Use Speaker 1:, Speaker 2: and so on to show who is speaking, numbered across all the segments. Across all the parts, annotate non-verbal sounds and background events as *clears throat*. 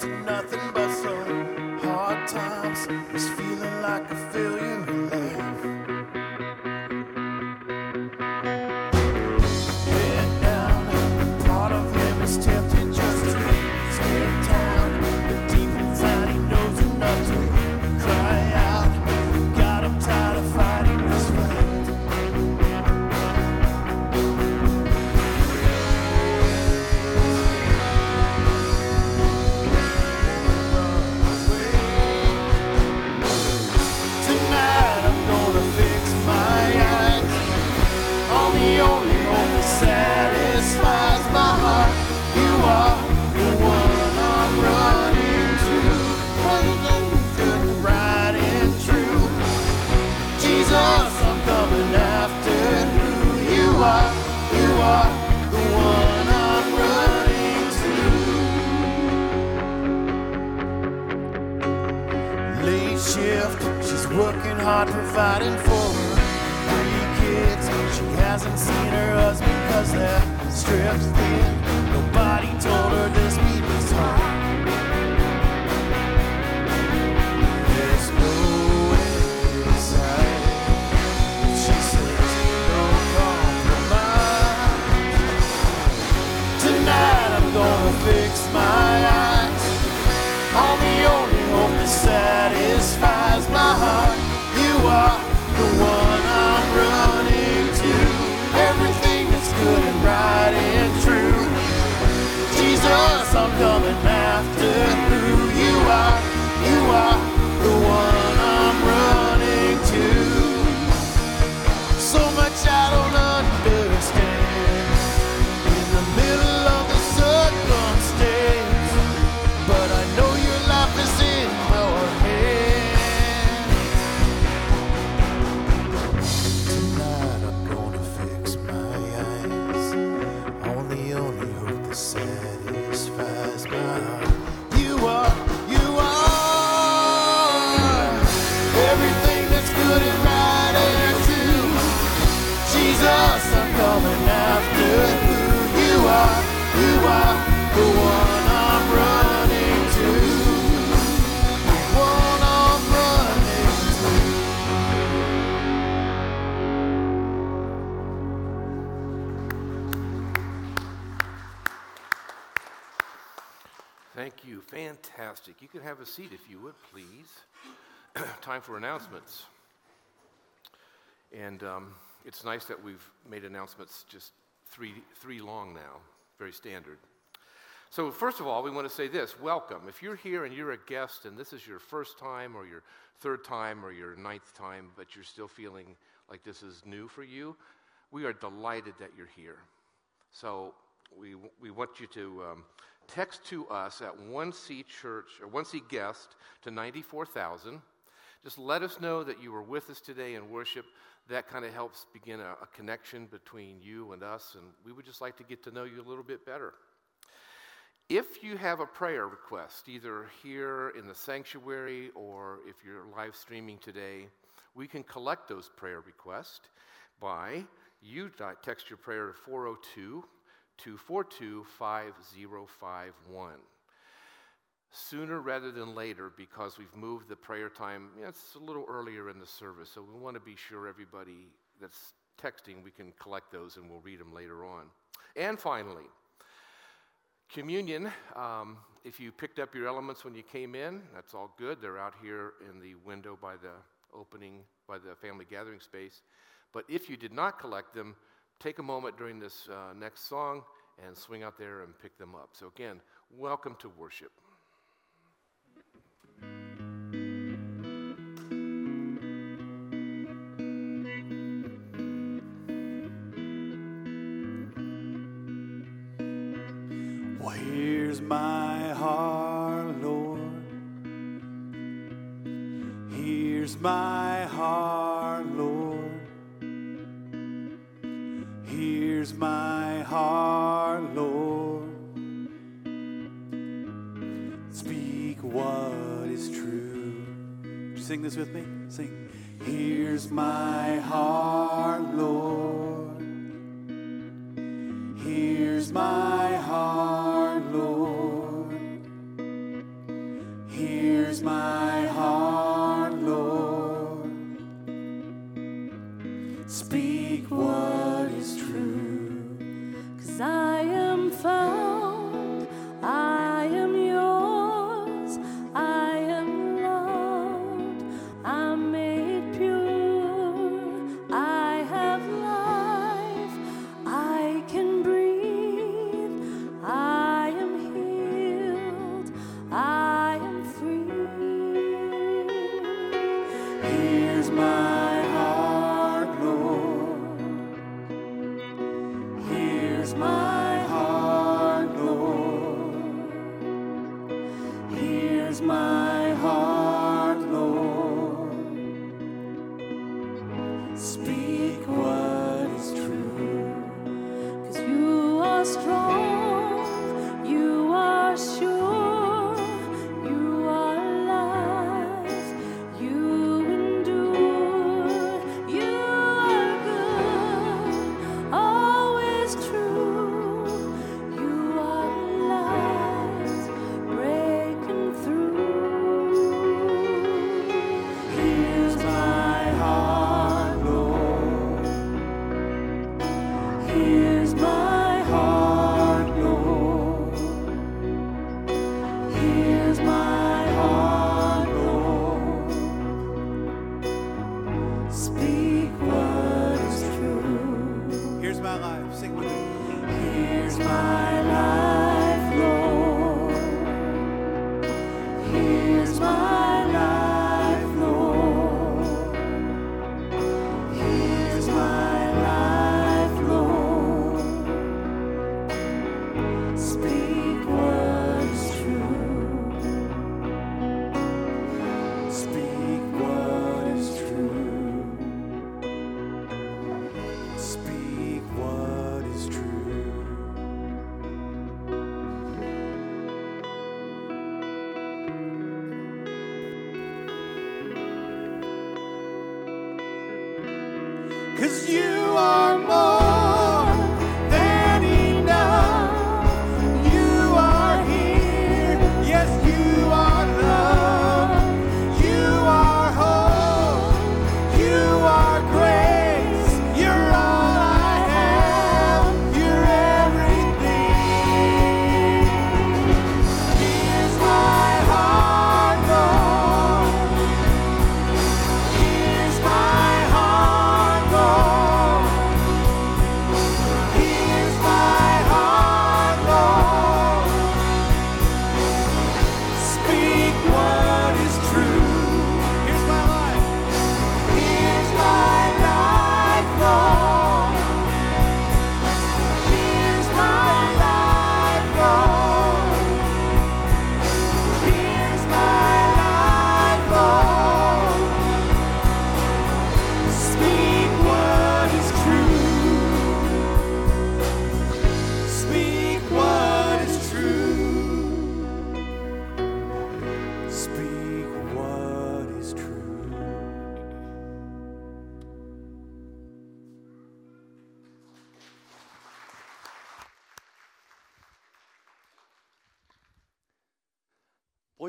Speaker 1: to nothing but some hard times. Just feeling like a failure. Providing for her three kids. She hasn't seen her husband cause they're stripped thin. Nobody told her this the one
Speaker 2: Fantastic. You can have a seat if you would, please. *clears throat* Time for announcements. And um, it's nice that we've made announcements just three, three long now, very standard. So, first of all, we want to say this welcome. If you're here and you're a guest and this is your first time or your third time or your ninth time, but you're still feeling like this is new for you, we are delighted that you're here. So, we, we want you to um, text to us at 1C Church or 1C Guest to 94,000. Just let us know that you were with us today in worship. That kind of helps begin a, a connection between you and us, and we would just like to get to know you a little bit better. If you have a prayer request, either here in the sanctuary or if you're live streaming today, we can collect those prayer requests by you text your prayer to 402 242 5051. Sooner rather than later, because we've moved the prayer time, it's a little earlier in the service, so we want to be sure everybody that's texting, we can collect those and we'll read them later on. And finally, communion. Um, if you picked up your elements when you came in, that's all good. They're out here in the window by the opening, by the family gathering space. But if you did not collect them, take a moment during this uh, next song and swing out there and pick them up. So, again, welcome to worship.
Speaker 1: Here's my heart, Lord. Here's my heart, Here's my heart, Lord. Speak what is true. Sing this with me. Sing. Here's my heart, Lord. Here's my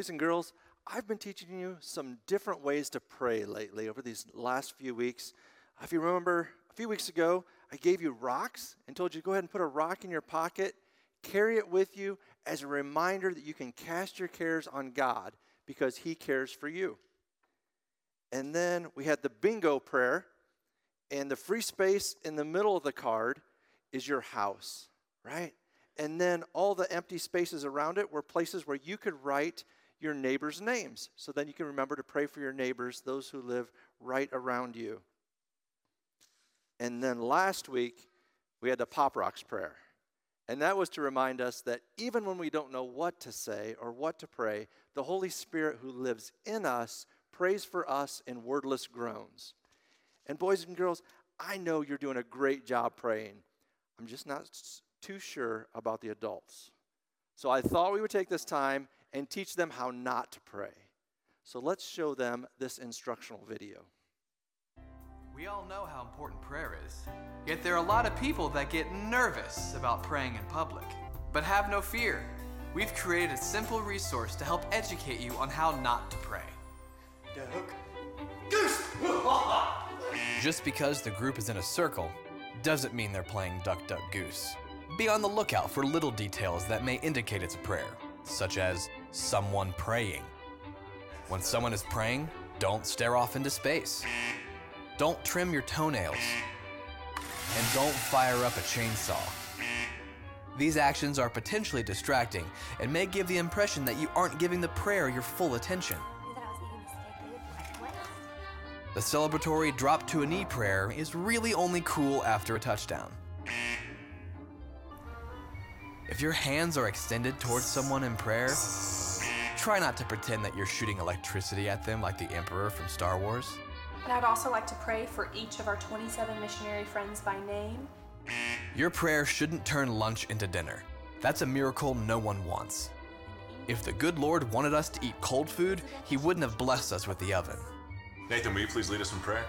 Speaker 3: Boys and girls, I've been teaching you some different ways to pray lately over these last few weeks. If you remember, a few weeks ago, I gave you rocks and told you to go ahead and put a rock in your pocket, carry it with you as a reminder that you can cast your cares on God because He cares for you. And then we had the bingo prayer, and the free space in the middle of the card is your house, right? And then all the empty spaces around it were places where you could write your neighbors' names. So then you can remember to pray for your neighbors, those who live right around you. And then last week, we had the Pop Rocks prayer. And that was to remind us that even when we don't know what to say or what to pray, the Holy Spirit who lives in us prays for us in wordless groans. And boys and girls, I know you're doing a great job praying. I'm just not too sure about the adults. So I thought we would take this time and teach them how not to pray. So let's show them this instructional video.
Speaker 4: We all know how important prayer is. Yet there are a lot of people that get nervous about praying in public. But have no fear. We've created a simple resource to help educate you on how not to pray. Duck Goose *laughs* Just because the group is in a circle doesn't mean they're playing Duck Duck Goose. Be on the lookout for little details that may indicate it's a prayer, such as someone praying. When someone is praying, don't stare off into space. Don't trim your toenails. And don't fire up a chainsaw. These actions are potentially distracting and may give the impression that you aren't giving the prayer your full attention. The celebratory drop to a knee prayer is really only cool after a touchdown. If your hands are extended towards someone in prayer, try not to pretend that you're shooting electricity at them like the Emperor from Star Wars.
Speaker 5: And I'd also like to pray for each of our 27 missionary friends by name.
Speaker 4: Your prayer shouldn't turn lunch into dinner. That's a miracle no one wants. If the good Lord wanted us to eat cold food, He wouldn't have blessed us with the oven.
Speaker 6: Nathan, will you please lead us in prayer?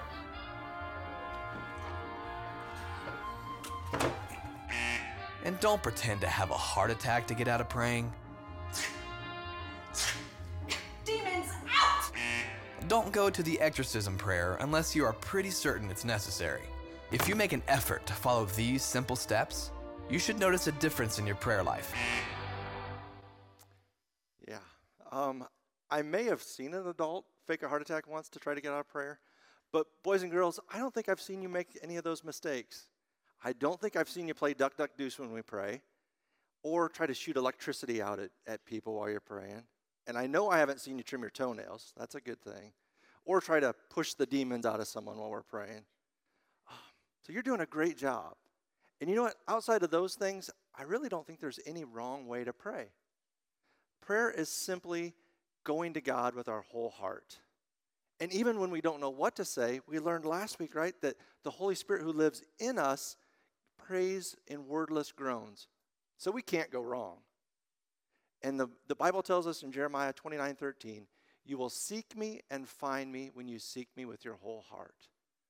Speaker 4: And don't pretend to have a heart attack to get out of praying.
Speaker 5: Demons out!
Speaker 4: Don't go to the exorcism prayer unless you are pretty certain it's necessary. If you make an effort to follow these simple steps, you should notice a difference in your prayer life.
Speaker 3: Yeah. Um, I may have seen an adult fake a heart attack once to try to get out of prayer, but boys and girls, I don't think I've seen you make any of those mistakes. I don't think I've seen you play duck, duck, deuce when we pray, or try to shoot electricity out at, at people while you're praying. And I know I haven't seen you trim your toenails. That's a good thing. Or try to push the demons out of someone while we're praying. Ah, so you're doing a great job. And you know what? Outside of those things, I really don't think there's any wrong way to pray. Prayer is simply going to God with our whole heart. And even when we don't know what to say, we learned last week, right, that the Holy Spirit who lives in us prays in wordless groans. So we can't go wrong. And the, the Bible tells us in Jeremiah 29 13, you will seek me and find me when you seek me with your whole heart.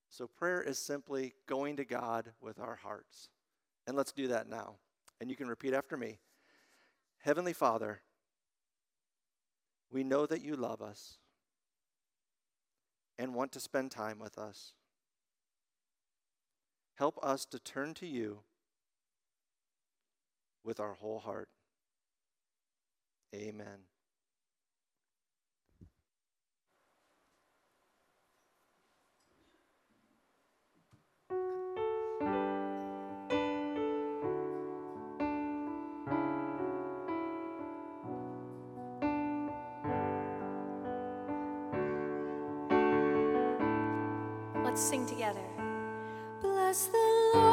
Speaker 3: So prayer is simply going to God with our hearts. And let's do that now. And you can repeat after me Heavenly Father, we know that you love us and want to spend time with us. Help us to turn to you with our whole heart. Amen.
Speaker 5: Let's sing together.
Speaker 7: Bless the Lord,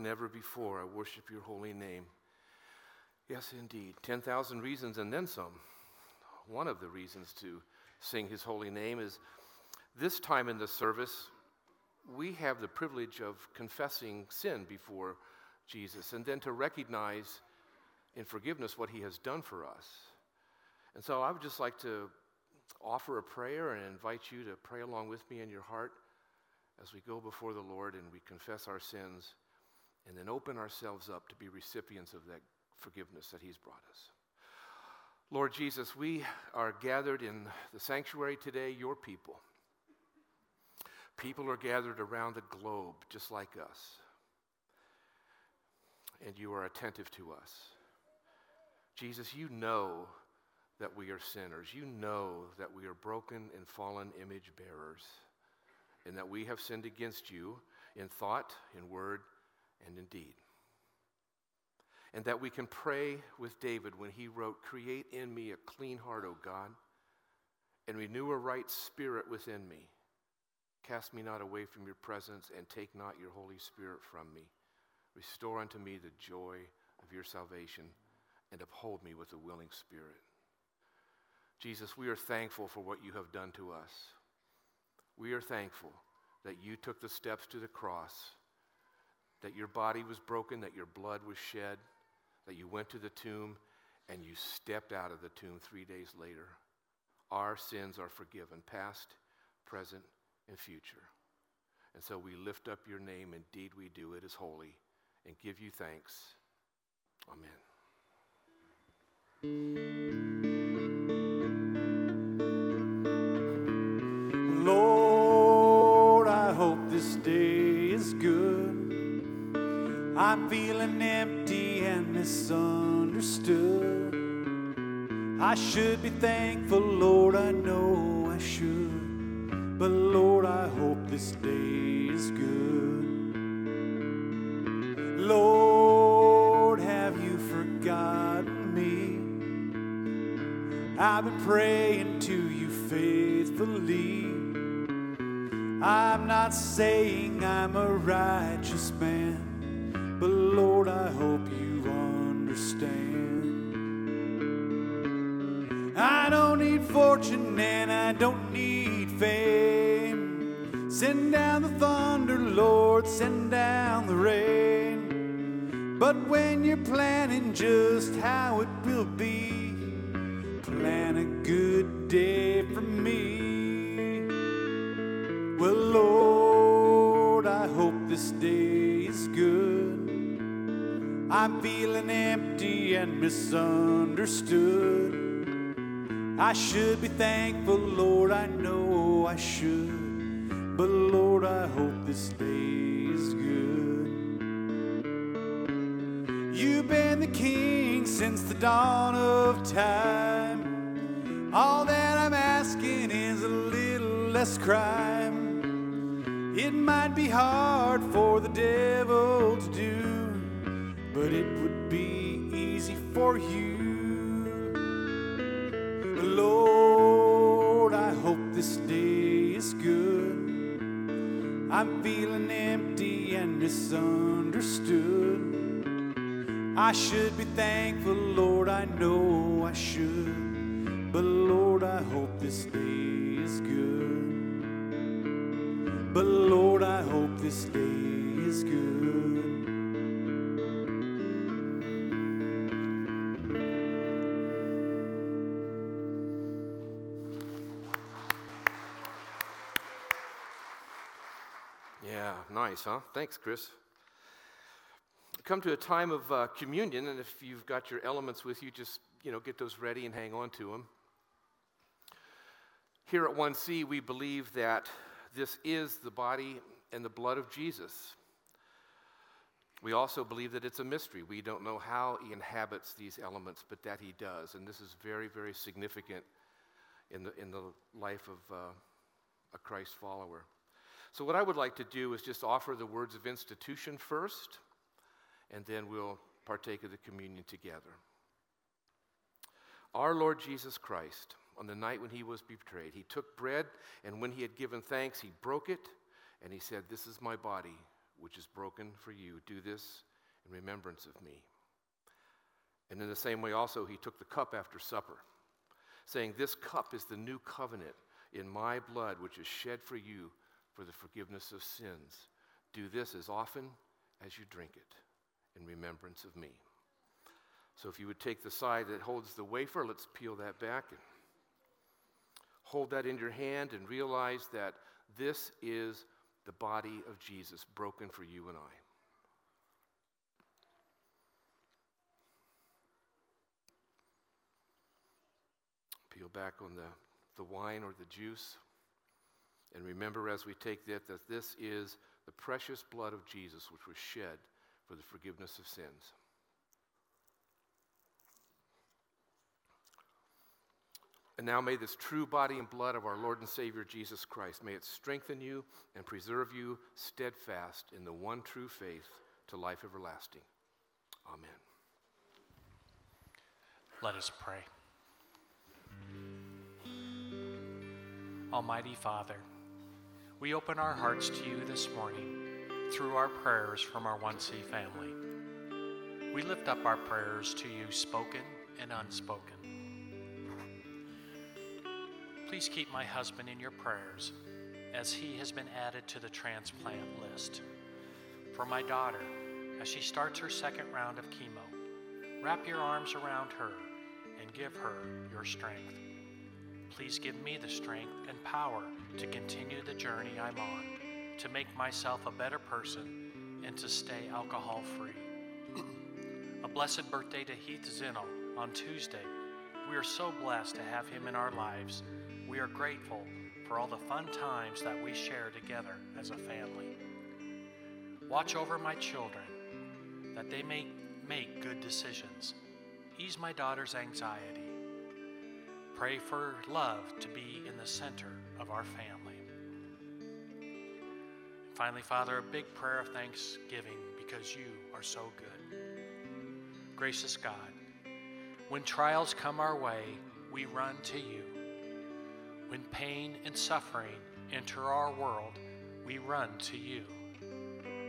Speaker 7: never before. I
Speaker 8: worship your holy name.
Speaker 2: Yes, indeed. 10,000 reasons and then some. One of the reasons to sing his holy name is this time in the service, we have the privilege of confessing sin before Jesus and then to recognize in forgiveness what he has done for us. And so I would just like to offer a prayer and invite you to pray along with me in your heart as we go before the Lord and we confess our sins and then open ourselves up to be recipients of that forgiveness that He's brought us. Lord Jesus, we are gathered in the sanctuary today, your people. People are gathered around the globe just like us. And you are attentive to us. Jesus, you know that we are sinners. You know that we are broken and fallen image bearers and that we have sinned against you in thought, in word, and in deed. And that we can pray with David when he wrote, Create in me a clean heart, O God, and renew a right spirit within me. Cast me not away from your presence, and take not your Holy Spirit from me. Restore unto me the joy of your salvation, and uphold me with a willing spirit. Jesus, we are thankful for what you have done to us. We are thankful that you took the steps to the cross, that your body was broken, that your blood was shed, that you went to the tomb, and you stepped out of the tomb three days later. Our sins are forgiven, past, present, and future. And so we lift up your name. Indeed, we do. It is holy. And give you thanks. Amen.
Speaker 9: Lord, I hope this day is good. I'm feeling empty and misunderstood. I should be thankful, Lord, I know I should. But Lord, I hope this day is good. Lord, have you forgotten me? I've been praying to you faithfully. I'm not saying I'm a righteous man, Lord, I hope you understand. I don't need fortune and I don't need fame. Send down the thunder, Lord, send down the rain. But when you're planning just how it will be, plan a good day for me. Well, Lord, I hope this day. I'm feeling empty and misunderstood. I should be thankful, Lord, I know I should. But Lord, I hope this day is good. You've been the king since the dawn of time. All that I'm asking is a little less crime. It might be hard for the devil to do, but it would be easy for you. Lord, I hope this day is good. I'm feeling empty and misunderstood. I should be thankful, Lord, I know I should. But Lord, I hope this day is good. But Lord, I hope this day is good.
Speaker 2: Nice, huh? Thanks, Chris. Come to a time of uh, communion, and if you've got your elements with you, just you know get those ready and hang on to them. Here at 1C, we believe that this is the body and the blood of Jesus. We also believe that it's a mystery. We don't know how he inhabits these elements, but that he does, and this is very, very significant in the in the life of uh, a Christ follower. So, what I would like to do is just offer the words of institution first, and then we'll partake of the communion together. Our Lord Jesus Christ, on the night when he was betrayed, he took bread, and when he had given thanks, he broke it, and he said, This is my body, which is broken for you. Do this in remembrance of me. And in the same way, also, he took the cup after supper, saying, This cup is the new covenant in my blood, which is shed for you for the forgiveness of sins. Do this as often as you drink it in remembrance of me. So if you would take the side that holds the wafer, let's peel that back and hold that in your hand and realize that this is the body of Jesus broken for you and I. Peel back on the, the wine or the juice. And remember as we take that, that this is the precious blood of Jesus, which was shed for the forgiveness of sins. And now may this true body and blood of our Lord and Savior Jesus Christ, may it strengthen you and preserve you steadfast in the one true faith to life everlasting. Amen.
Speaker 10: Let us pray. Almighty Father, we open our hearts to you this morning through our prayers from our 1C family. We lift up our prayers to you, spoken and unspoken. Please keep my husband in your prayers as he has been added to the transplant list. For my daughter, as she starts her second round of chemo, wrap your arms around her and give her your strength. Please give me the strength and power to continue the journey I'm on, to make myself a better person, and to stay alcohol free. a blessed birthday to Heath Zeno on Tuesday. We are so blessed to have him in our lives. We are grateful for all the fun times that we share together as a family. Watch over my children, that they may make good decisions. Ease my daughter's anxiety. Pray for love to be in the center of our family. Finally, Father, a big prayer of thanksgiving because you are so good. Gracious God, when trials come our way, we run to you. When pain and suffering enter our world, we run to you.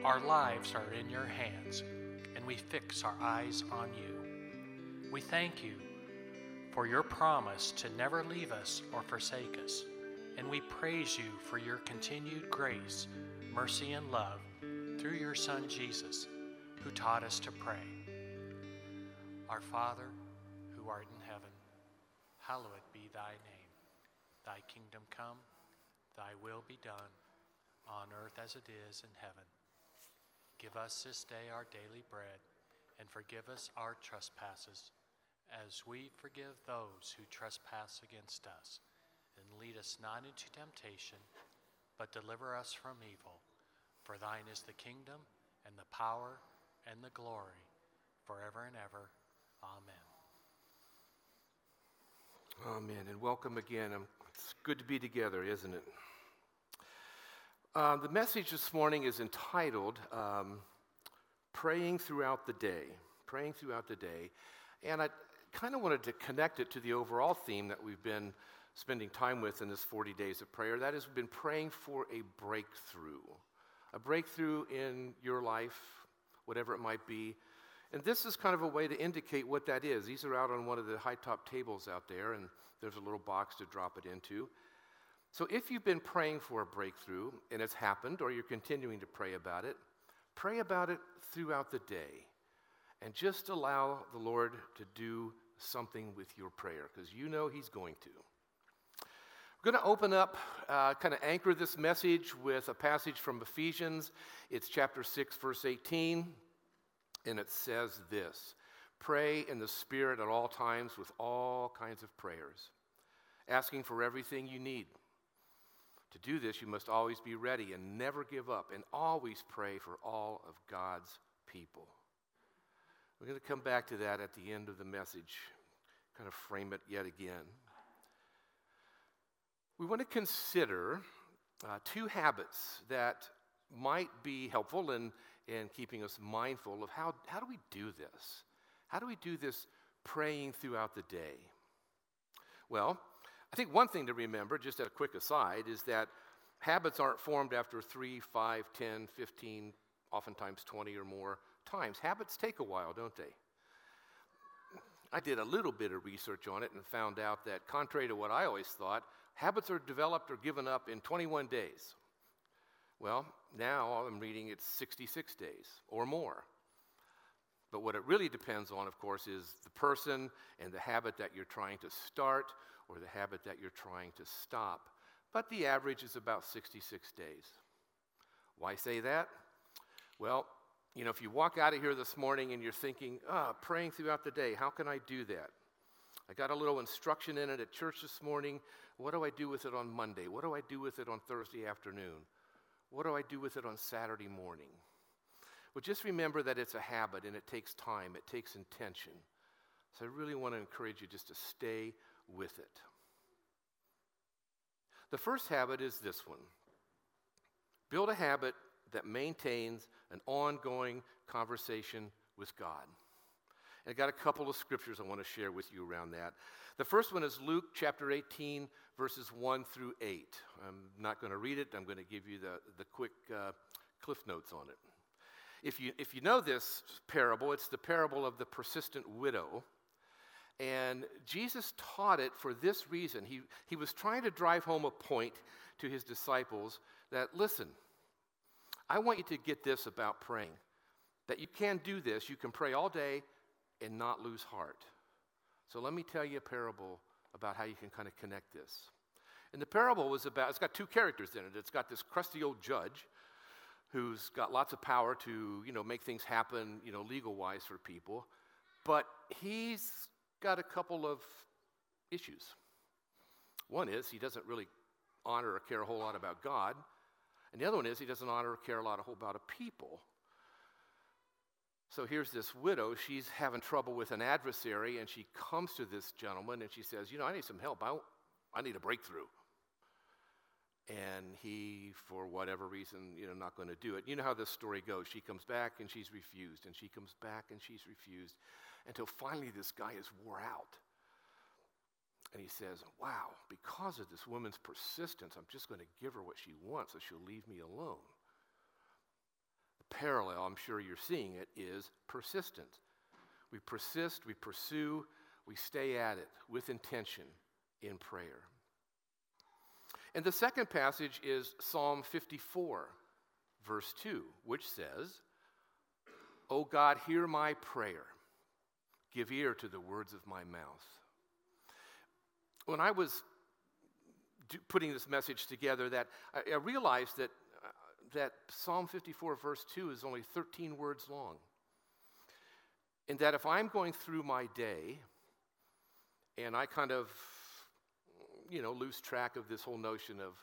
Speaker 10: Our lives are in your hands, and we fix our eyes on you. We thank you for your promise to never leave us or forsake us. And we praise you for your continued grace, mercy, and love through your Son Jesus, who taught us to pray. Our Father, who art in heaven, hallowed be thy name. Thy kingdom come, thy will be done, on earth as it is in heaven. Give us this day our daily bread, and forgive us our trespasses, as we forgive those who trespass against us. And lead us not into temptation, but deliver us from evil. For thine is the kingdom, and the power, and the glory, forever and ever. Amen.
Speaker 2: Amen. And welcome again. Um, It's good to be together, isn't it? Uh, the message this morning is entitled um, Praying Throughout the Day. Praying Throughout the Day. And I kind of wanted to connect it to the overall theme that we've been spending time with in this 40 days of prayer. That we've been praying for a breakthrough. A breakthrough in your life, whatever it might be. And this is kind of a way to indicate what that is. These are out on one of the high top tables out there, and there's a little box to drop it into. So if you've been praying for a breakthrough and it's happened, or you're continuing to pray about it, pray about it throughout the day. And just allow the Lord to do something with your prayer, because you know He's going to. We're going to open up, uh, kind of anchor this message with a passage from Ephesians. It's chapter 6, verse 18. And it says this Pray in the Spirit at all times with all kinds of prayers, asking for everything you need. To do this, you must always be ready and never give up, and always pray for all of God's people. We're going to come back to that at the end of the message, kind of frame it yet again. We want to consider uh, two habits that might be helpful in, in keeping us mindful of how, how do we do this? How do we do this praying throughout the day? Well, I think one thing to remember, just as a quick aside, is that habits aren't formed after 3, 5, 10, 15, oftentimes 20 or more times. Habits take a while, don't they? I did a little bit of research on it and found out that, contrary to what I always thought, habits are developed or given up in 21 days. Well, now I'm reading it's 66 days or more. But what it really depends on, of course, is the person and the habit that you're trying to start or the habit that you're trying to stop. But the average is about 66 days. Why say that? Well, you know, if you walk out of here this morning and you're thinking, ah, oh, praying throughout the day, how can I do that? I got a little instruction in it at church this morning. What do I do with it on Monday? What do I do with it on Thursday afternoon? What do I do with it on Saturday morning? Well, just remember that it's a habit and it takes time, it takes intention. So I really want to encourage you just to stay with it. The first habit is this one build a habit that maintains an ongoing conversation with God. I got a couple of scriptures I want to share with you around that. The first one is Luke chapter 18, verses 1 through 8. I'm not going to read it, I'm going to give you the, the quick uh, cliff notes on it. If you, if you know this parable, it's the parable of the persistent widow. And Jesus taught it for this reason. He, he was trying to drive home a point to his disciples that, listen, I want you to get this about praying that you can do this. You can pray all day and not lose heart. So let me tell you a parable about how you can kind of connect this. And the parable was about, it's got two characters in it. It's got this crusty old judge who's got lots of power to, you know, make things happen, you know, legal wise for people. But he's got a couple of issues. One is he doesn't really honor or care a whole lot about God. And the other one is he doesn't honor or care a whole lot about a people. So here's this widow. She's having trouble with an adversary, and she comes to this gentleman and she says, You know, I need some help. I, I need a breakthrough. And he, for whatever reason, you know, not going to do it. You know how this story goes. She comes back and she's refused, and she comes back and she's refused, until finally this guy is wore out. And he says, Wow, because of this woman's persistence, I'm just going to give her what she wants so she'll leave me alone. Parallel, I'm sure you're seeing it, is persistence. We persist, we pursue, we stay at it with intention in prayer. And the second passage is Psalm 54, verse 2, which says, O God, hear my prayer. Give ear to the words of my mouth. When I was putting this message together, that I, I realized that, that Psalm 54, verse 2 is only 13 words long. And that if I'm going through my day and I kind of, you know, lose track of this whole notion of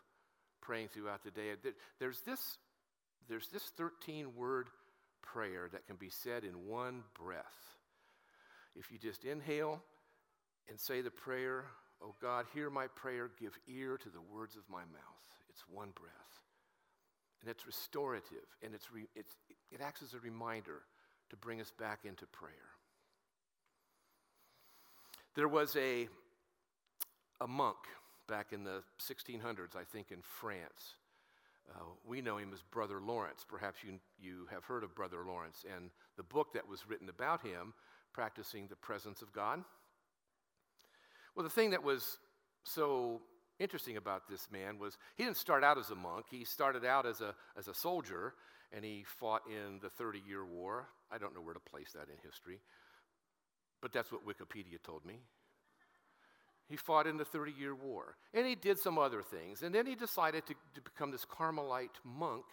Speaker 2: praying throughout the day, there's this, there's this 13 word prayer that can be said in one breath. If you just inhale and say the prayer, Oh God, hear my prayer, give ear to the words of my mouth. It's one breath. And it's restorative, and it's re, it's, it acts as a reminder to bring us back into prayer. There was a, a monk back in the 1600s, I think, in France. Uh, we know him as Brother Lawrence. Perhaps you, you have heard of Brother Lawrence and the book that was written about him, Practicing the Presence of God. Well, the thing that was so interesting about this man was he didn't start out as a monk. He started out as a, as a soldier, and he fought in the 30 year war. I don't know where to place that in history, but that's what Wikipedia told me. He fought in the 30 year war, and he did some other things. And then he decided to, to become this Carmelite monk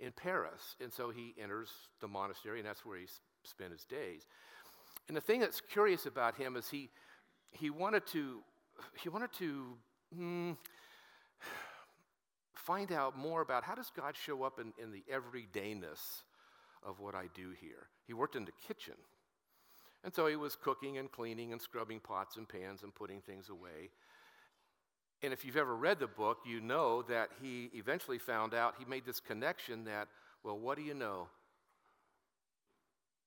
Speaker 2: in Paris. And so he enters the monastery, and that's where he spent his days. And the thing that's curious about him is he, he wanted to, he wanted to mm, *sighs* find out more about how does God show up in, in the everydayness of what I do here. He worked in the kitchen. And so he was cooking and cleaning and scrubbing pots and pans and putting things away. And if you've ever read the book, you know that he eventually found out, he made this connection that, well, what do you know?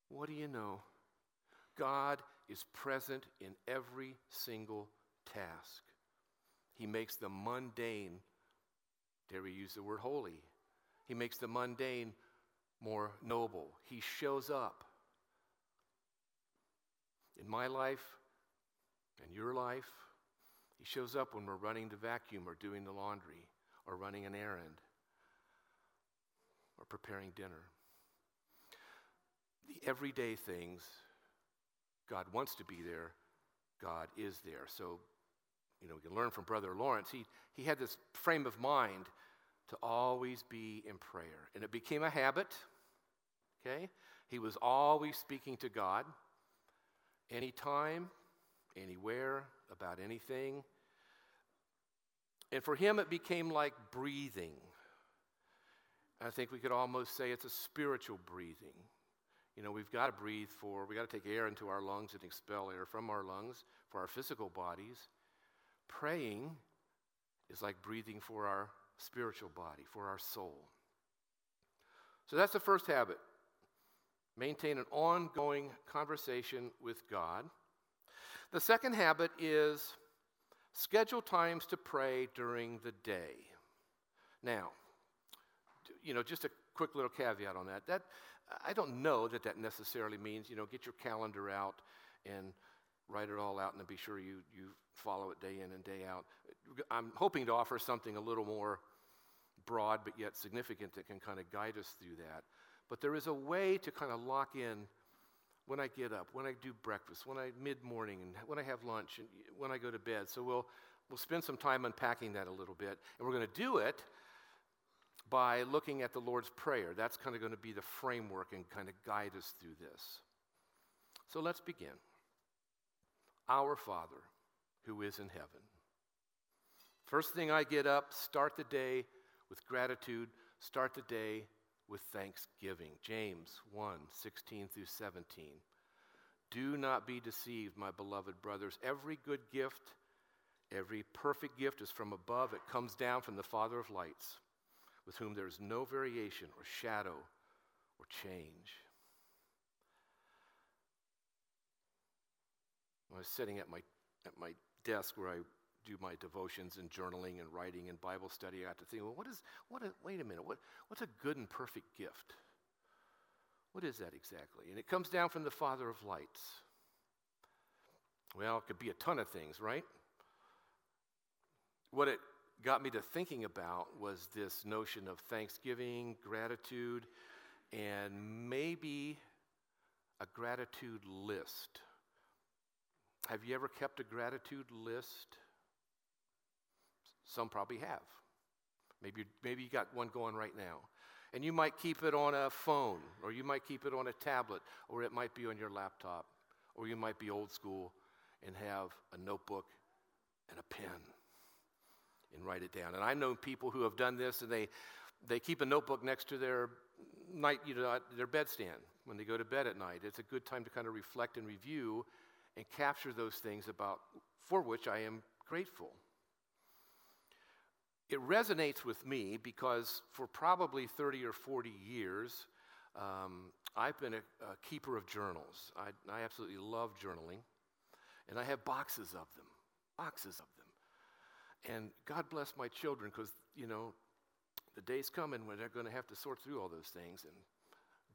Speaker 2: What do you know? God is present in every single task. He makes the mundane, dare we use the word holy? He makes the mundane more noble. He shows up in my life and your life. He shows up when we're running the vacuum or doing the laundry or running an errand or preparing dinner. The everyday things God wants to be there, God is there. So, you know, we can learn from Brother Lawrence. He, he had this frame of mind to always be in prayer. And it became a habit, okay? He was always speaking to God, anytime, anywhere, about anything. And for him, it became like breathing. I think we could almost say it's a spiritual breathing. You know, we've got to breathe for, we've got to take air into our lungs and expel air from our lungs for our physical bodies. Praying is like breathing for our spiritual body, for our soul. So that's the first habit. Maintain an ongoing conversation with God. The second habit is schedule times to pray during the day. Now, you know, just a quick little caveat on that. That I don't know that that necessarily means, you know, get your calendar out and write it all out and be sure you, you follow it day in and day out. I'm hoping to offer something a little more broad but yet significant that can kind of guide us through that. But there is a way to kind of lock in when I get up, when I do breakfast, when I mid morning, and when I have lunch, and when I go to bed. So we'll, we'll spend some time unpacking that a little bit. And we're going to do it by looking at the Lord's Prayer. That's kind of going to be the framework and kind of guide us through this. So let's begin. Our Father, who is in heaven. First thing I get up, start the day with gratitude, start the day with thanksgiving. James 1 16 through 17. Do not be deceived, my beloved brothers. Every good gift, every perfect gift is from above. It comes down from the Father of lights with whom there is no variation or shadow or change. I was sitting at my, at my desk where I do my devotions and journaling and writing and Bible study. I got to think, well, what is, what a, wait a minute, what, what's a good and perfect gift? What is that exactly? And it comes down from the Father of lights. Well, it could be a ton of things, right? What it got me to thinking about was this notion of thanksgiving, gratitude, and maybe a gratitude list. Have you ever kept a gratitude list? Some probably have. Maybe, maybe you got one going right now. And you might keep it on a phone, or you might keep it on a tablet, or it might be on your laptop, or you might be old school and have a notebook and a pen and write it down. And I know people who have done this and they, they keep a notebook next to their night, you know, their bedstand when they go to bed at night. It's a good time to kind of reflect and review and capture those things about for which I am grateful. It resonates with me because for probably 30 or 40 years, um, I've been a, a, keeper of journals. I, I absolutely love journaling, and I have boxes of them, boxes of them. And God bless my children because, you know, the day's coming when they're going to have to sort through all those things, and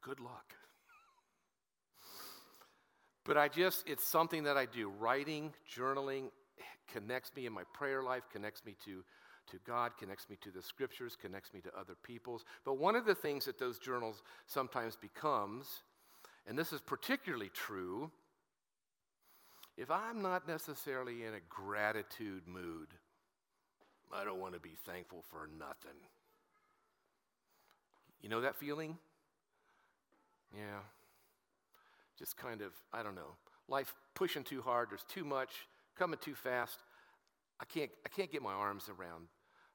Speaker 2: good luck. But I just, it's something that I do. Writing, journaling connects me in my prayer life, connects me to to God, connects me to the scriptures, connects me to other people's. But one of the things that those journals sometimes becomes, and this is particularly true, if I'm not necessarily in a gratitude mood, I don't want to be thankful for nothing. You know that feeling? Yeah. Just kind of, I don't know, life pushing too hard, there's too much, coming too fast. I can't, I can't get my arms around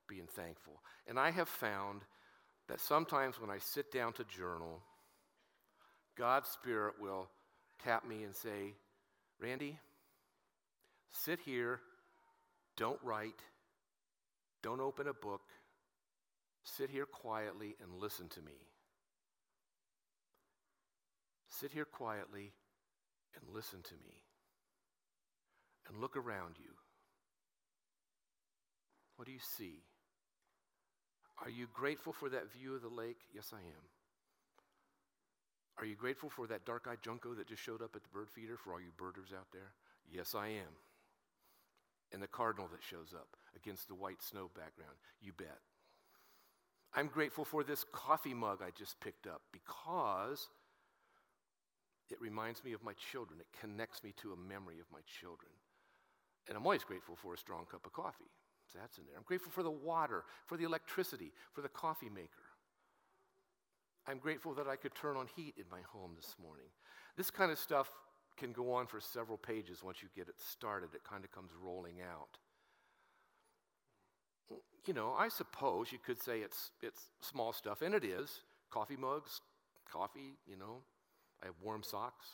Speaker 2: being thankful. And I have found that sometimes when I sit down to journal, God's Spirit will tap me and say, Randy, sit here, don't write, don't open a book, sit here quietly and listen to me. Sit here quietly and listen to me. And look around you. What do you see? Are you grateful for that view of the lake? Yes, I am. Are you grateful for that dark eyed junco that just showed up at the bird feeder for all you birders out there? Yes, I am. And the cardinal that shows up against the white snow background? You bet. I'm grateful for this coffee mug I just picked up because it reminds me of my children. It connects me to a memory of my children. And I'm always grateful for a strong cup of coffee. So that's in there. I'm grateful for the water, for the electricity, for the coffee maker. I'm grateful that I could turn on heat in my home this morning. This kind of stuff can go on for several pages once you get it started. It kind of comes rolling out. You know, I suppose you could say it's, it's small stuff, and it is. Coffee mugs, coffee, you know. I have warm socks.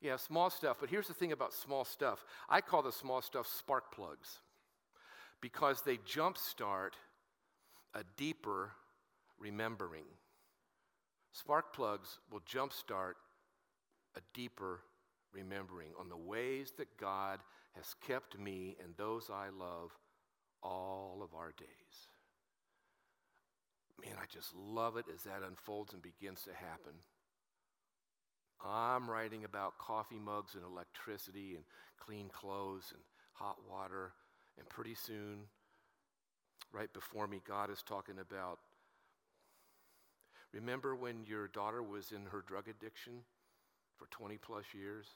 Speaker 2: Yeah, small stuff. But here's the thing about small stuff I call the small stuff spark plugs because they jumpstart a deeper remembering. Spark plugs will jumpstart a deeper remembering on the ways that God has kept me and those I love all of our days. Man, I just love it as that unfolds and begins to happen. I'm writing about coffee mugs and electricity and clean clothes and hot water and pretty soon, right before me, God is talking about remember when your daughter was in her drug addiction for 20 plus years?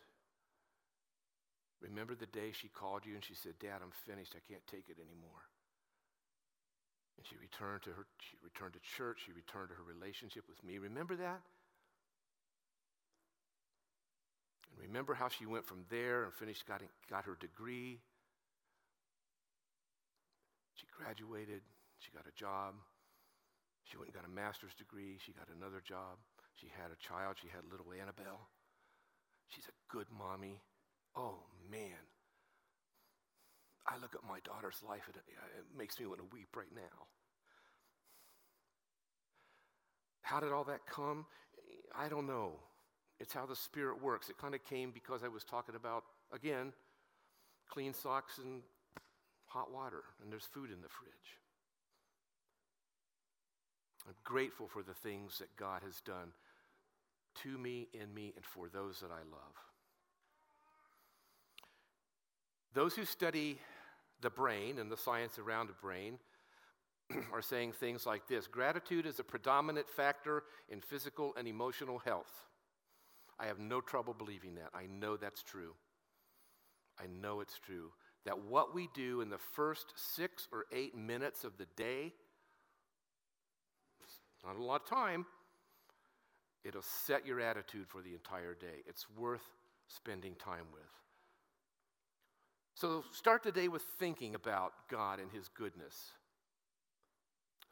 Speaker 2: Remember the day she called you and she said, Dad, I'm finished. I can't take it anymore. And she returned to her, she returned to church, she returned to her relationship with me. Remember that? And remember how she went from there and finished, got, got her degree she graduated, she got a job, she went and got a master's degree, she got another job, she had a child, she had little Annabelle. She's a good mommy. Oh, man. I look at my daughter's life, and it makes me want to weep right now. How did all that come? I don't know. It's how the Spirit works. It kind of came because I was talking about, again, clean socks and hot water and there's food in the fridge. I'm grateful for the things that God has done to me, in me, and for those that I love. Those who study the brain and the science around the brain *clears throat* are saying things like this Gratitude is a predominant factor in physical and emotional health. I have no trouble believing that. I know that's true. I know it's true. That what we do in the first six or eight minutes of the day, not a lot of time, it'll set your attitude for the entire day. It's worth spending time with. So start the day with thinking about God and His goodness.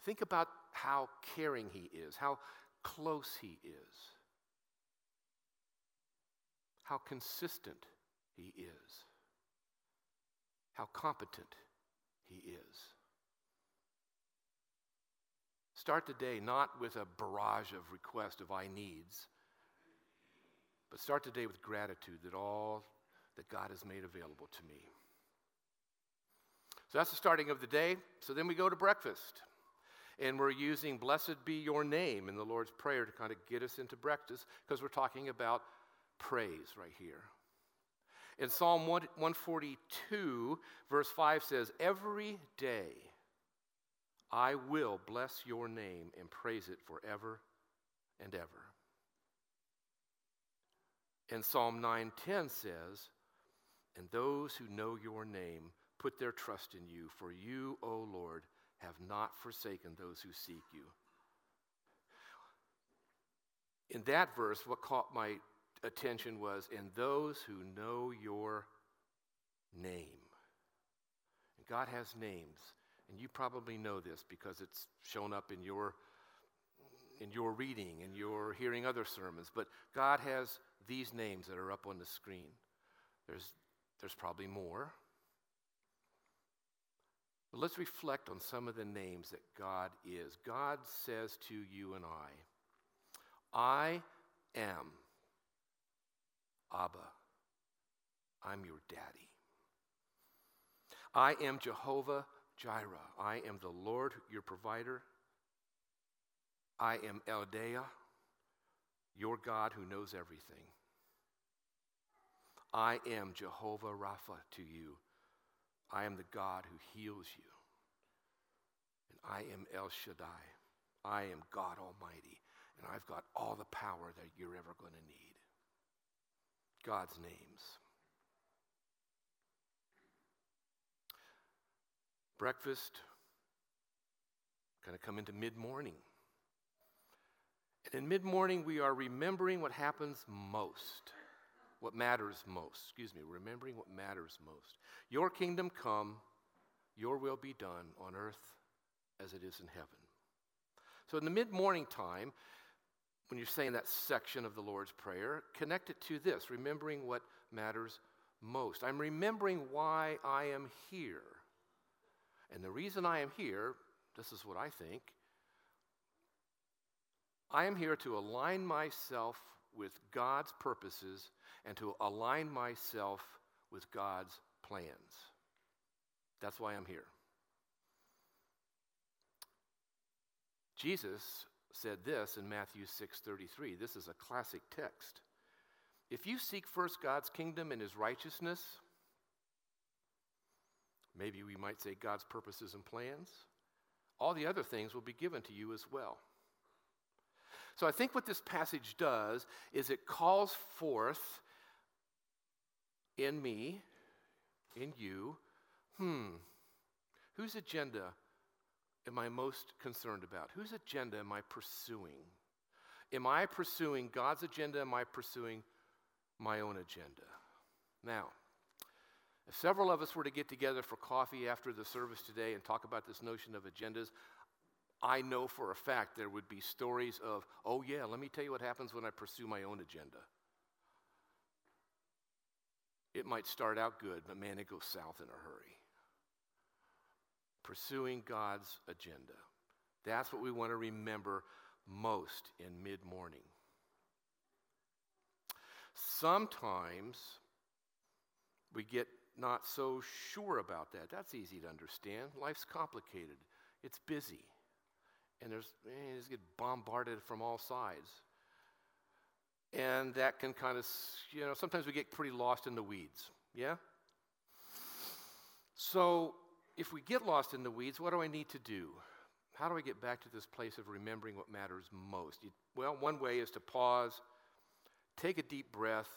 Speaker 2: Think about how caring He is, how close He is, how consistent He is, how competent He is. Start the day not with a barrage of requests of I needs, but start the day with gratitude that all that God has made available to me. So that's the starting of the day. So then we go to breakfast. And we're using Blessed be your name in the Lord's Prayer to kind of get us into breakfast because we're talking about praise right here. In Psalm 142, verse 5 says, Every day I will bless your name and praise it forever and ever. And Psalm 9:10 says, "And those who know your name put their trust in you, for you, O Lord, have not forsaken those who seek you." In that verse, what caught my attention was, "And those who know your name." And God has names, and you probably know this because it's shown up in your in your reading and your hearing other sermons, but God has these names that are up on the screen. There's, there's probably more. But let's reflect on some of the names that God is. God says to you and I, I am Abba. I'm your daddy. I am Jehovah Jireh. I am the Lord, your provider. I am El Deah, your God who knows everything. I am Jehovah Rapha to you. I am the God who heals you. And I am El Shaddai. I am God Almighty. And I've got all the power that you're ever going to need. God's names. Breakfast, kind of come into mid morning. And in mid morning, we are remembering what happens most, what matters most. Excuse me, remembering what matters most. Your kingdom come, your will be done on earth as it is in heaven. So in the mid morning time, when you're saying that section of the Lord's Prayer, connect it to this remembering what matters most. I'm remembering why I am here. And the reason I am here, this is what I think, I am here to align myself with God's purposes and to align myself with God's plans. That's why I'm here. Jesus said this in Matthew 6:33. This is a classic text. If you seek first God's kingdom and his righteousness, maybe we might say God's purposes and plans, all the other things will be given to you as well. So I think what this passage does is it calls forth in me, in you, hmm, whose agenda am I most concerned about? Whose agenda am I pursuing? Am I pursuing God's agenda? Am I pursuing my own agenda? Now, if several of us were to get together for coffee after the service today and talk about this notion of agendas, I know for a fact there would be stories of, oh, yeah, let me tell you what happens when I pursue my own agenda. It might start out good, but man, it goes south in a hurry. Pursuing God's agenda. That's what we want to remember most in mid morning. Sometimes we get not so sure about that. That's easy to understand. Life's complicated, it's busy and there's eh, you just get bombarded from all sides. And that can kind of, you know, sometimes we get pretty lost in the weeds. Yeah? So if we get lost in the weeds, what do I need to do? How do I get back to this place of remembering what matters most? You, well, one way is to pause, take a deep breath,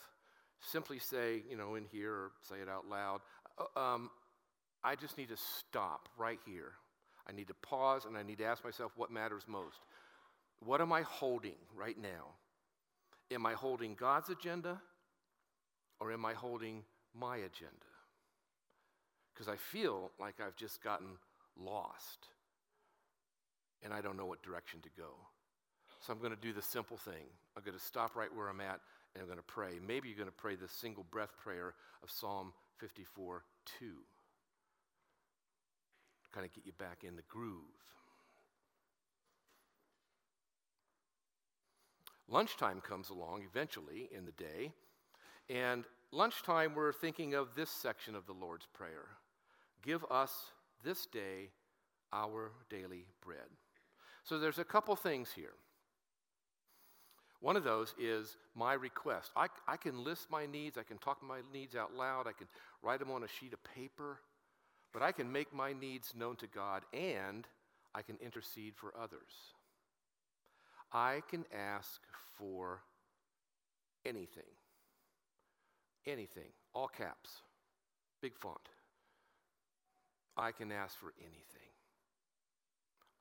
Speaker 2: simply say, you know, in here or say it out loud, uh, um, I just need to stop right here. I need to pause and I need to ask myself what matters most. What am I holding right now? Am I holding God's agenda or am I holding my agenda? Because I feel like I've just gotten lost and I don't know what direction to go. So I'm going to do the simple thing. I'm going to stop right where I'm at and I'm going to pray. Maybe you're going to pray the single breath prayer of Psalm 54 2. Kind of get you back in the groove. Lunchtime comes along eventually in the day, and lunchtime we're thinking of this section of the Lord's Prayer Give us this day our daily bread. So there's a couple things here. One of those is my request. I, I can list my needs, I can talk my needs out loud, I can write them on a sheet of paper, but I can make my needs known to God and I can intercede for others. I can ask for anything. Anything. All caps. Big font. I can ask for anything.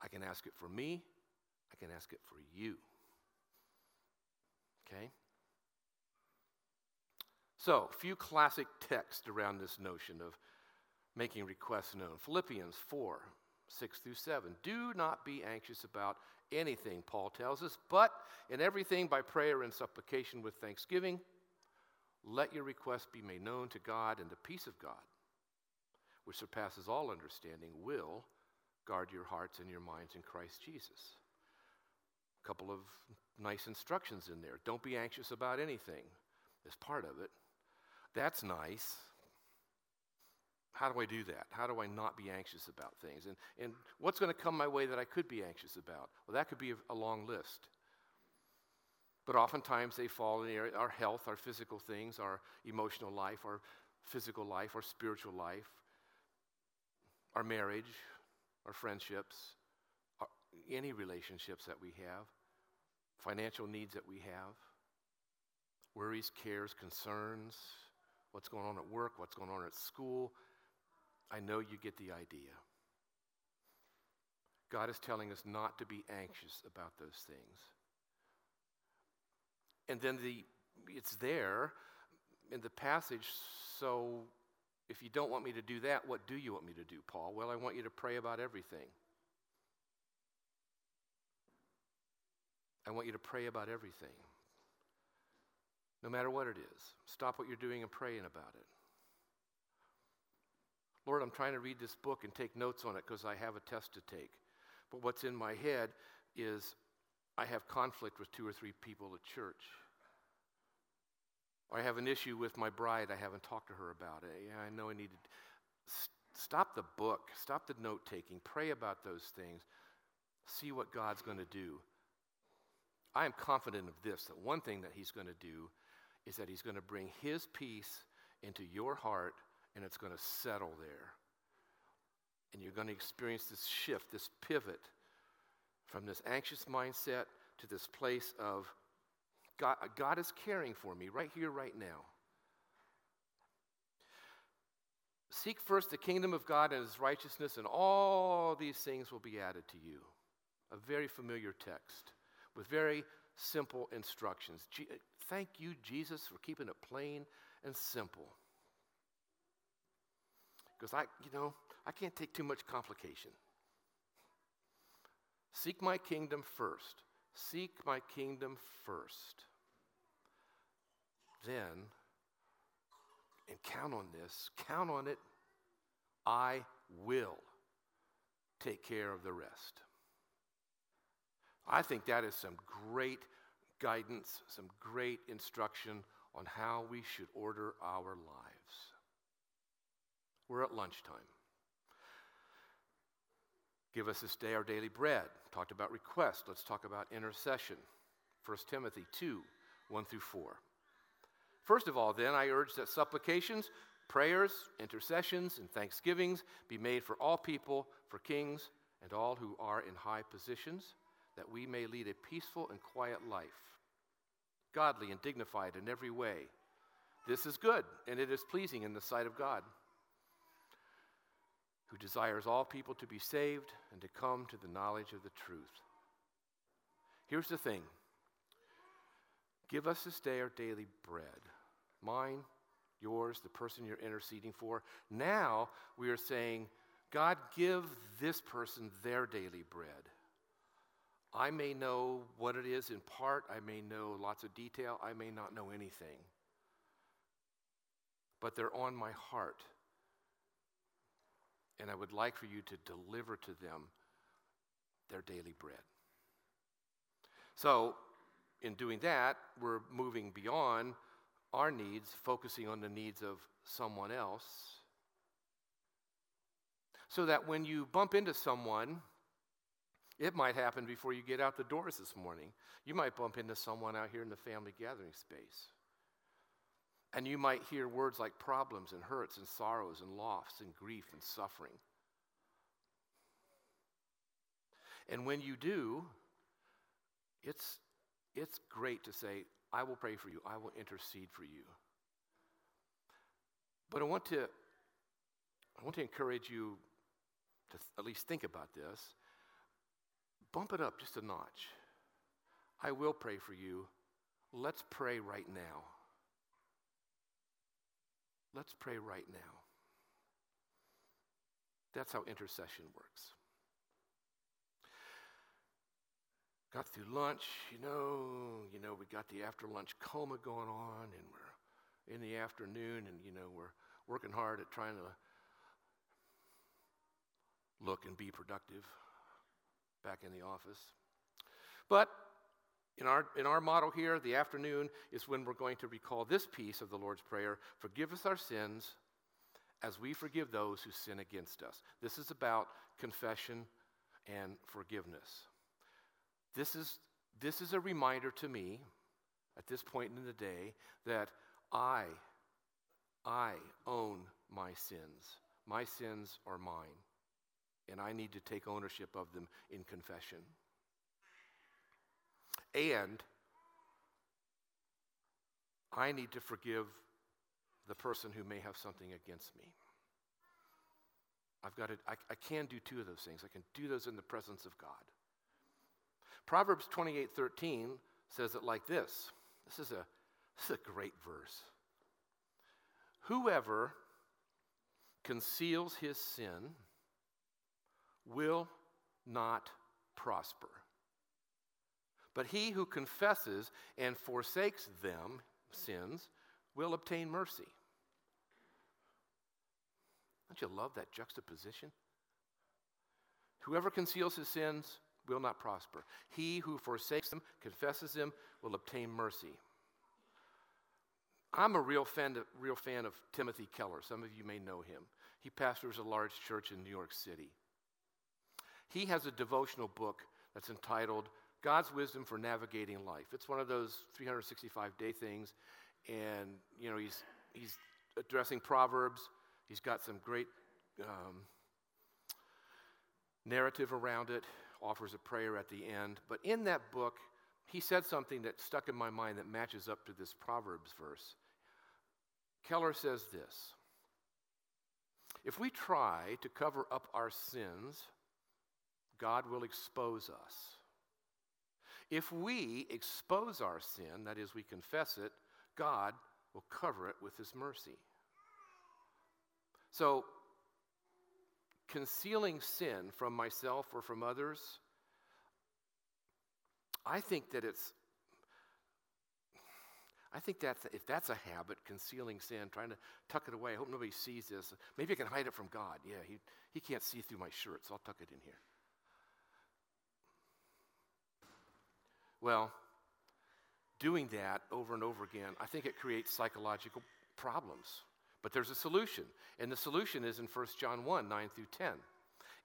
Speaker 2: I can ask it for me. I can ask it for you. Okay? So, a few classic texts around this notion of making requests known. Philippians 4 6 through 7. Do not be anxious about anything, Paul tells us, but in everything by prayer and supplication with thanksgiving, let your requests be made known to God, and the peace of God, which surpasses all understanding, will guard your hearts and your minds in Christ Jesus. A couple of nice instructions in there. Don't be anxious about anything, as part of it. That's nice. How do I do that? How do I not be anxious about things? And, and what's going to come my way that I could be anxious about? Well, that could be a, a long list. But oftentimes they fall in the area, our health, our physical things, our emotional life, our physical life, our spiritual life, our marriage, our friendships, our, any relationships that we have financial needs that we have, worries, cares, concerns, what's going on at work, what's going on at school. I know you get the idea. God is telling us not to be anxious about those things. And then the it's there in the passage, so if you don't want me to do that, what do you want me to do, Paul? Well, I want you to pray about everything. I want you to pray about everything. No matter what it is. Stop what you're doing and praying about it. Lord, I'm trying to read this book and take notes on it because I have a test to take. But what's in my head is I have conflict with two or three people at church. Or I have an issue with my bride. I haven't talked to her about it. Yeah, I know I need to stop the book, stop the note taking, pray about those things, see what God's going to do. I am confident of this that one thing that He's going to do is that He's going to bring His peace into your heart and it's going to settle there. And you're going to experience this shift, this pivot from this anxious mindset to this place of God, God is caring for me right here, right now. Seek first the kingdom of God and his righteousness, and all these things will be added to you. A very familiar text with very simple instructions. thank you, Jesus, for keeping it plain and simple. Because I, you know, I can't take too much complication. Seek my kingdom first. Seek my kingdom first. Then, and count on this, count on it, I will take care of the rest. I think that is some great guidance, some great instruction on how we should order our lives. We're at lunchtime. Give us this day our daily bread. Talked about request. Let's talk about intercession. 1 Timothy 2 1 through 4. First of all, then, I urge that supplications, Prayers, intercessions, and thanksgivings be made for all people, for kings, and all who are in high positions, that we may lead a peaceful and quiet life, godly and dignified in every way. This is good, and it is pleasing in the sight of God, who desires all people to be saved and to come to the knowledge of the truth. Here's the thing give us this day our daily bread, mine, yours, the person you're interceding for. Now we are saying, God, give this person their daily bread. I may know what it is in part, I may know lots of detail, I may not know anything. But they're on my heart. And I would like for you to deliver to them their daily bread. So, in doing that, we're moving beyond our needs, focusing on the needs of someone else. So that when you bump into someone, it might happen before you get out the doors this morning. You might bump into someone out here in the family gathering space. And you might hear words like problems and hurts and sorrows and loss and grief and suffering. And when you do, it's, it's great to say, I will pray for you, I will intercede for you. But I want to, I want to encourage you to th- at least think about this. Bump it up just a notch. I will pray for you. Let's pray right now. Let's pray right now. That's how intercession works. got through lunch, you know, you know, we got the after lunch coma going on, and we're in the afternoon, and you know, we're working hard at trying to look and be productive back in the office. But in our, in our model here, the afternoon is when we're going to recall this piece of the Lord's Prayer Forgive us our sins as we forgive those who sin against us. This is about confession and forgiveness. This is, this is a reminder to me at this point in the day that I, I own my sins. My sins are mine, and I need to take ownership of them in confession. And I need to forgive the person who may have something against me. I've got to, I, I can do two of those things. I can do those in the presence of God. Proverbs 28 13 says it like this. This is a, this is a great verse. Whoever conceals his sin will not prosper. But he who confesses and forsakes them, sins, will obtain mercy. Don't you love that juxtaposition? Whoever conceals his sins will not prosper. He who forsakes them, confesses them, will obtain mercy. I'm a real fan, real fan of Timothy Keller. Some of you may know him. He pastors a large church in New York City. He has a devotional book that's entitled God's Wisdom for Navigating Life. It's one of those 365 day things, and you know he's he's addressing Proverbs. He's got some great um, narrative around it offers a prayer at the end. But in that book, he said something that stuck in my mind that matches up to this Proverbs verse. Keller says this If we try to cover up our sins, God will expose us. If we expose our sin, that is, we confess it, God will cover it with his mercy. So, concealing sin from myself or from others, I think that it's I think that's if that's a habit, concealing sin, trying to tuck it away. I hope nobody sees this. Maybe I can hide it from God. Yeah, he, he can't see through my shirt, so I'll tuck it in here. Well, doing that over and over again, I think it creates psychological problems. But there's a solution, and the solution is in 1 John 1 9 through 10.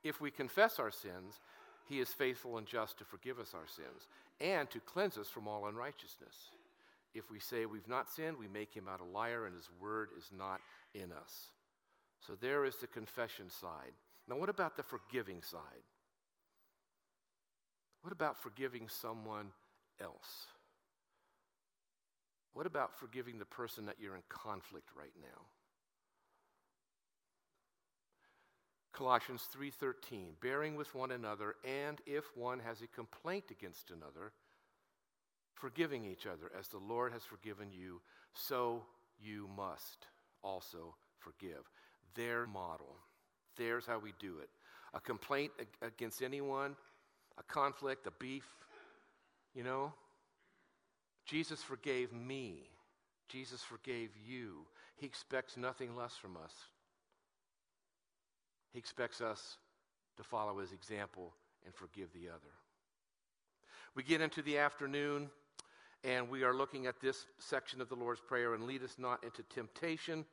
Speaker 2: If we confess our sins, he is faithful and just to forgive us our sins and to cleanse us from all unrighteousness. If we say we've not sinned, we make him out a liar, and his word is not in us. So there is the confession side. Now, what about the forgiving side? What about forgiving someone else? What about forgiving the person that you're in conflict right now? Colossians 3:13 bearing with one another and if one has a complaint against another forgiving each other as the Lord has forgiven you so you must also forgive their model there's how we do it a complaint against anyone a conflict a beef you know Jesus forgave me Jesus forgave you he expects nothing less from us he expects us to follow his example and forgive the other. We get into the afternoon and we are looking at this section of the Lord's Prayer and lead us not into temptation,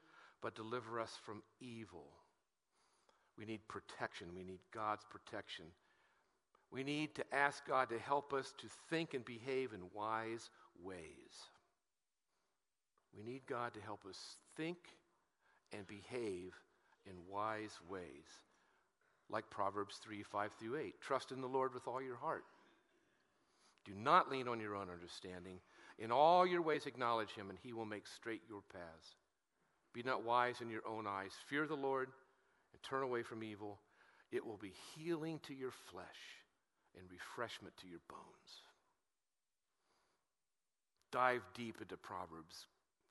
Speaker 2: but deliver us from evil. We need protection. We need God's protection. We need to ask God to help us to think and behave in wise ways. We need God to help us think and behave in wise ways, like Proverbs 3 5 through 8. Trust in the Lord with all your heart. Do not lean on your own understanding. In all your ways, acknowledge him, and he will make straight your paths. Be not wise in your own eyes. Fear the Lord and turn away from evil. It will be healing to your flesh and refreshment to your bones. Dive deep into Proverbs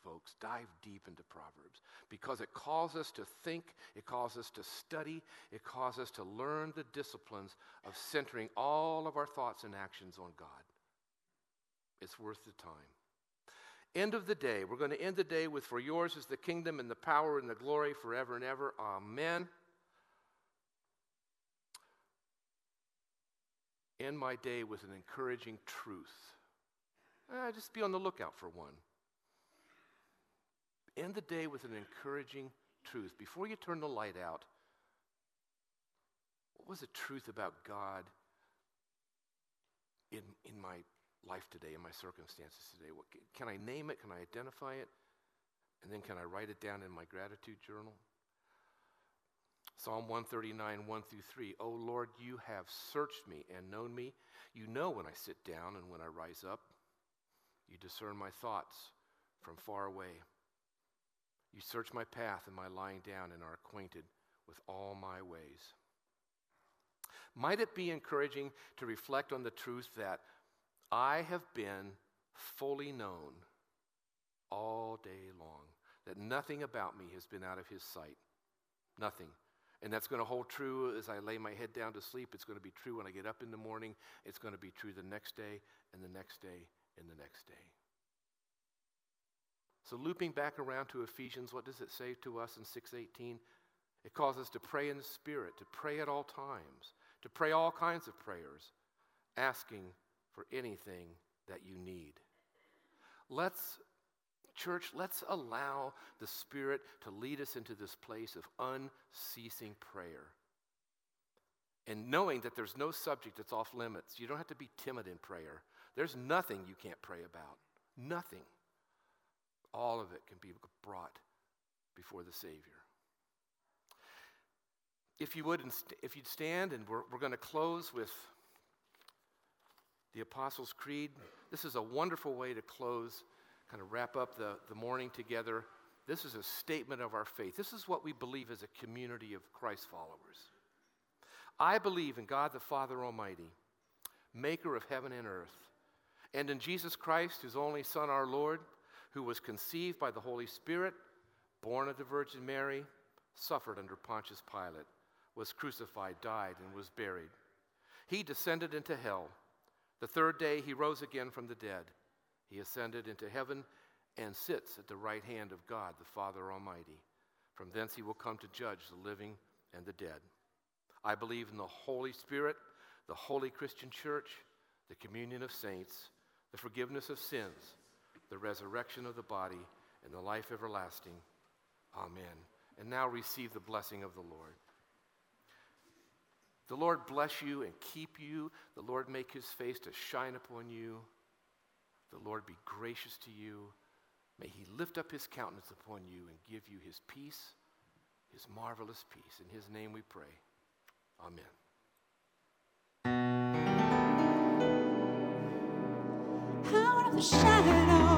Speaker 2: folks. Dive deep into Proverbs because it calls us to think, it calls us to study, it calls us to learn the disciplines of centering all of our thoughts and actions on God. It's worth the time. End of the day. We're going to end the day with For yours is the kingdom and the power and the glory forever and ever. Amen. End my day with an encouraging truth. Uh, just be on the lookout for one end the day with an encouraging truth. Before you turn the light out, what was the truth about God in, in my life today, in my circumstances today? What, can I name it? Can I identify it? And then can I write it down in my gratitude journal? Psalm 139, 1 through 3. Oh Lord, you have searched me and known me. You know when I sit down and when I rise up. You discern my thoughts from far away. You search my path and my lying down and are acquainted with all my ways. Might it be encouraging to reflect on the truth that I have been fully known all day long, that nothing about me has been out of his sight? Nothing. And that's going to hold true as I lay my head down to sleep. It's going to be true when I get up in the morning. It's going to be true the next day, and the next day, and the next day. So looping back around to Ephesians, what does it say to us in 618? It calls us to pray in the Spirit, to pray at all times, to pray all kinds of prayers, asking for anything that you need. Let's, church, let's allow the Spirit to lead us into this place of unceasing prayer. And knowing that there's no subject that's off limits, you don't have to be timid in prayer. There's nothing you can't pray about. Nothing all of it can be brought before the Savior. If you would, if you'd stand, and we're, we're going to close with the Apostles' Creed. This is a wonderful way to close, kind of wrap up the, the morning together. This is a statement of our faith. This is what we believe as a community of Christ followers. I believe in God the Father Almighty, maker of heaven and earth, and in Jesus Christ, his only Son, our Lord who was conceived by the Holy Spirit, born of the Virgin Mary, suffered under Pontius Pilate, was crucified, died, and was buried. He descended into hell. The third day he rose again from the dead. He ascended into heaven and sits at the right hand of God, the Father Almighty. From thence he will come to judge the living and the dead. I believe in the Holy Spirit, the holy Christian church, the communion of saints, the forgiveness of sins the resurrection of the body, and the life everlasting. Amen. And now receive the blessing of the Lord. The Lord bless you and keep you. The Lord make his face to shine upon you. The Lord be gracious to you. May he lift up his countenance upon you and give you his peace, his marvelous peace. In his name we pray. Amen.
Speaker 8: Out of the
Speaker 7: shadow.